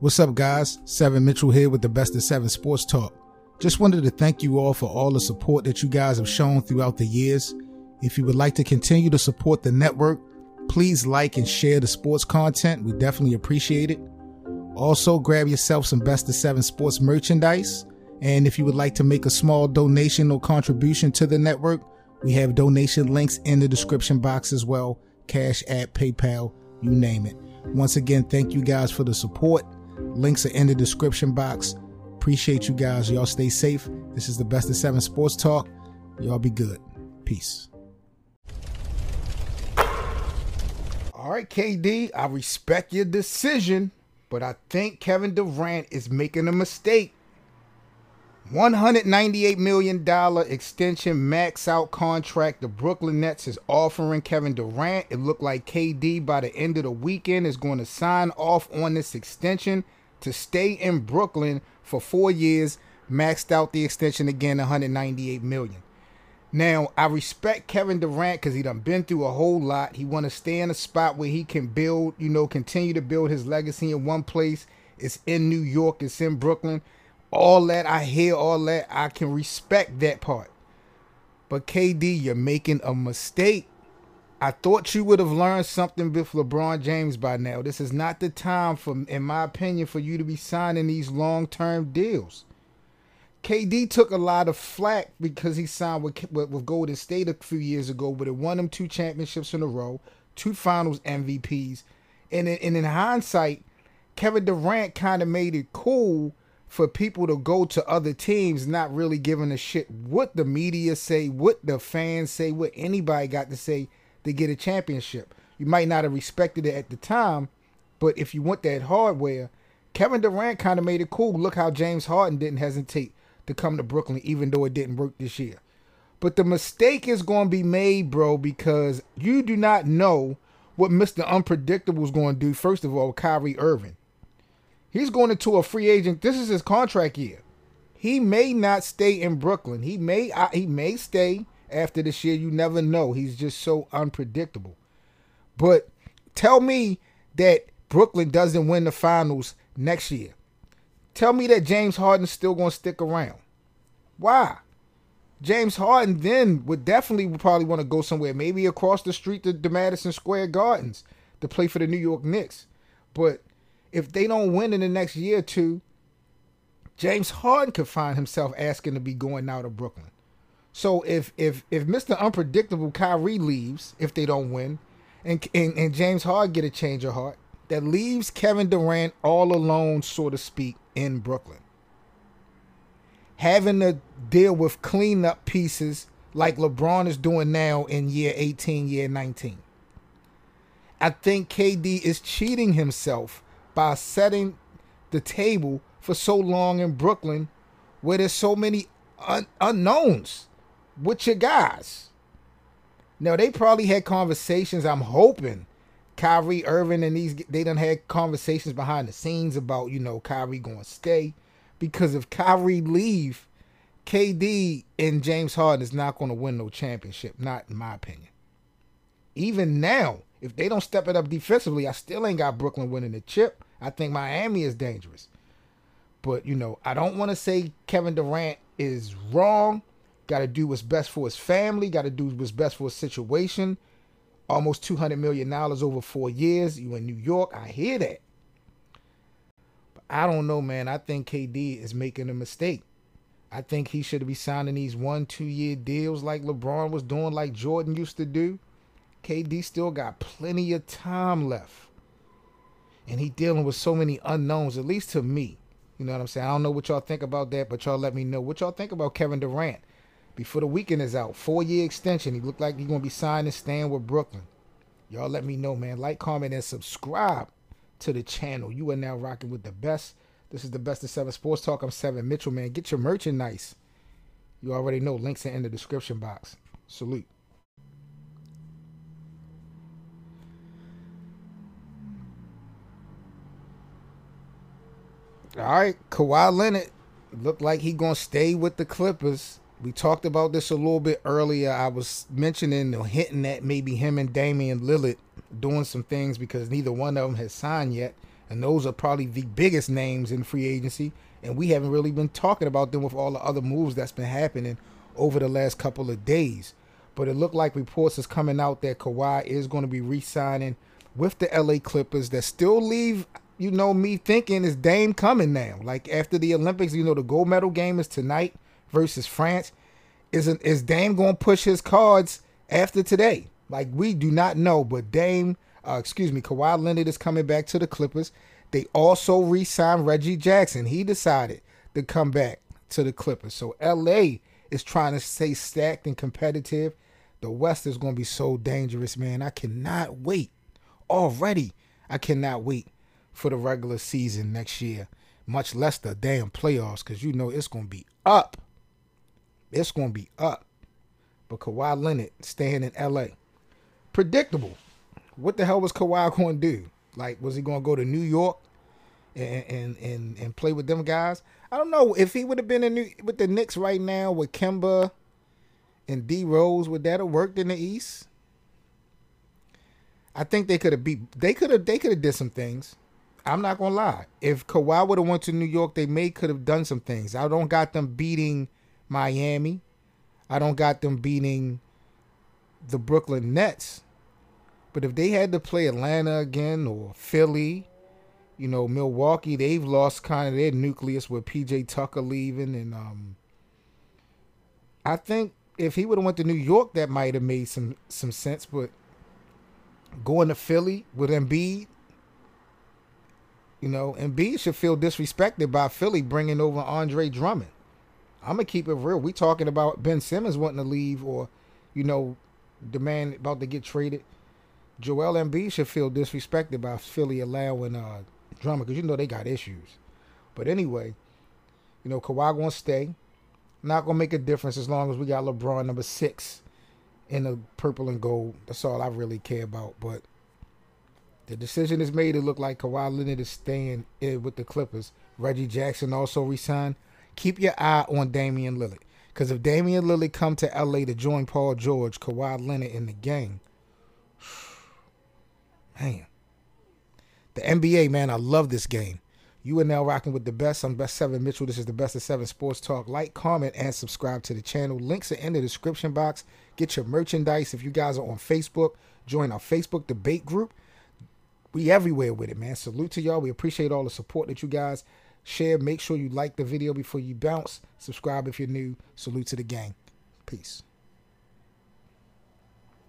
What's up, guys? Seven Mitchell here with the best of seven sports talk. Just wanted to thank you all for all the support that you guys have shown throughout the years. If you would like to continue to support the network, please like and share the sports content. We definitely appreciate it. Also, grab yourself some best of seven sports merchandise. And if you would like to make a small donation or contribution to the network, we have donation links in the description box as well. Cash App, PayPal, you name it. Once again, thank you guys for the support. Links are in the description box. Appreciate you guys. Y'all stay safe. This is the best of seven sports talk. Y'all be good. Peace. All right, KD, I respect your decision, but I think Kevin Durant is making a mistake. $198 million extension max out contract the Brooklyn Nets is offering Kevin Durant. It looked like KD by the end of the weekend is going to sign off on this extension to stay in Brooklyn for four years, maxed out the extension again, 198 million. Now, I respect Kevin Durant because he done been through a whole lot. He want to stay in a spot where he can build, you know, continue to build his legacy in one place. It's in New York. It's in Brooklyn all that I hear, all that I can respect that part. But KD, you're making a mistake. I thought you would have learned something with LeBron James by now. This is not the time for, in my opinion, for you to be signing these long-term deals. KD took a lot of flack because he signed with, with, Golden State a few years ago, but it won him two championships in a row, two Finals MVPs, and in, and in hindsight, Kevin Durant kind of made it cool for people to go to other teams not really giving a shit what the media say, what the fans say, what anybody got to say to get a championship. You might not have respected it at the time, but if you want that hardware, Kevin Durant kind of made it cool. Look how James Harden didn't hesitate to come to Brooklyn, even though it didn't work this year. But the mistake is going to be made, bro, because you do not know what Mr. Unpredictable is going to do. First of all, Kyrie Irving. He's going into a free agent. This is his contract year. He may not stay in Brooklyn. He may he may stay after this year. You never know. He's just so unpredictable. But tell me that Brooklyn doesn't win the finals next year. Tell me that James Harden's still going to stick around. Why? James Harden then would definitely probably want to go somewhere, maybe across the street to the Madison Square Gardens to play for the New York Knicks. But if they don't win in the next year or two, James Harden could find himself asking to be going out of Brooklyn. So if if if Mr. Unpredictable Kyrie leaves, if they don't win, and and, and James Harden get a change of heart, that leaves Kevin Durant all alone, so to speak, in Brooklyn. Having to deal with cleanup pieces like LeBron is doing now in year 18, year 19. I think KD is cheating himself by setting the table for so long in Brooklyn where there's so many un- unknowns with your guys. Now they probably had conversations. I'm hoping Kyrie Irving and these they done had conversations behind the scenes about you know Kyrie going to stay because if Kyrie leave, KD and James Harden is not going to win no championship. Not in my opinion. Even now, if they don't step it up defensively, I still ain't got Brooklyn winning the chip. I think Miami is dangerous. But, you know, I don't want to say Kevin Durant is wrong. Got to do what's best for his family, got to do what's best for his situation. Almost $200 million over four years. You in New York. I hear that. But I don't know, man. I think KD is making a mistake. I think he should be signing these one, two year deals like LeBron was doing, like Jordan used to do. KD still got plenty of time left and he dealing with so many unknowns, at least to me. You know what I'm saying? I don't know what y'all think about that, but y'all let me know what y'all think about Kevin Durant. Before the weekend is out, four year extension. He looked like he's gonna be signing, staying with Brooklyn. Y'all let me know, man. Like, comment, and subscribe to the channel. You are now rocking with the best. This is the best of seven sports talk. I'm Seven Mitchell, man. Get your merchandise. You already know. Links are in the description box. Salute. All right, Kawhi Leonard looked like he gonna stay with the Clippers. We talked about this a little bit earlier. I was mentioning or hinting at maybe him and Damian Lillard doing some things because neither one of them has signed yet. And those are probably the biggest names in free agency. And we haven't really been talking about them with all the other moves that's been happening over the last couple of days. But it looked like reports is coming out that Kawhi is going to be re-signing with the LA Clippers that still leave, you know, me thinking is Dame coming now. Like after the Olympics, you know, the gold medal game is tonight versus France. Isn't is Dame going to push his cards after today? Like we do not know, but Dame, uh, excuse me, Kawhi Leonard is coming back to the Clippers. They also re-signed Reggie Jackson. He decided to come back to the Clippers. So LA is trying to stay stacked and competitive. The West is going to be so dangerous, man. I cannot wait. Already, I cannot wait for the regular season next year, much less the damn playoffs, because you know it's going to be up. It's going to be up. But Kawhi Leonard staying in LA. Predictable. What the hell was Kawhi going to do? Like, was he going to go to New York and, and and and play with them guys? I don't know if he would have been in New, with the Knicks right now with Kemba and D Rose. Would that have worked in the East? I think they could have beat. They could have. They could have did some things. I'm not gonna lie. If Kawhi would have went to New York, they may could have done some things. I don't got them beating Miami. I don't got them beating the Brooklyn Nets. But if they had to play Atlanta again or Philly, you know, Milwaukee, they've lost kind of their nucleus with PJ Tucker leaving and um I think if he would have went to New York that might have made some some sense, but going to Philly with Embiid, you know, Embiid should feel disrespected by Philly bringing over Andre Drummond. I'm gonna keep it real. We talking about Ben Simmons wanting to leave or, you know, the man about to get traded. Joel Embiid should feel disrespected by Philly allowing uh, Drummond because you know they got issues. But anyway, you know Kawhi gonna stay. Not gonna make a difference as long as we got LeBron number six in the purple and gold. That's all I really care about. But the decision is made. It look like Kawhi Leonard is staying with the Clippers. Reggie Jackson also resigned. Keep your eye on Damian Lillard. Because if Damian Lillard come to LA to join Paul George, Kawhi Leonard in the game, Man. The NBA, man, I love this game. You are now rocking with the best. I'm Best Seven Mitchell. This is the Best of Seven Sports Talk. Like, comment, and subscribe to the channel. Links are in the description box. Get your merchandise. If you guys are on Facebook, join our Facebook debate group. We everywhere with it, man. Salute to y'all. We appreciate all the support that you guys share. Make sure you like the video before you bounce. Subscribe if you're new. Salute to the gang. Peace.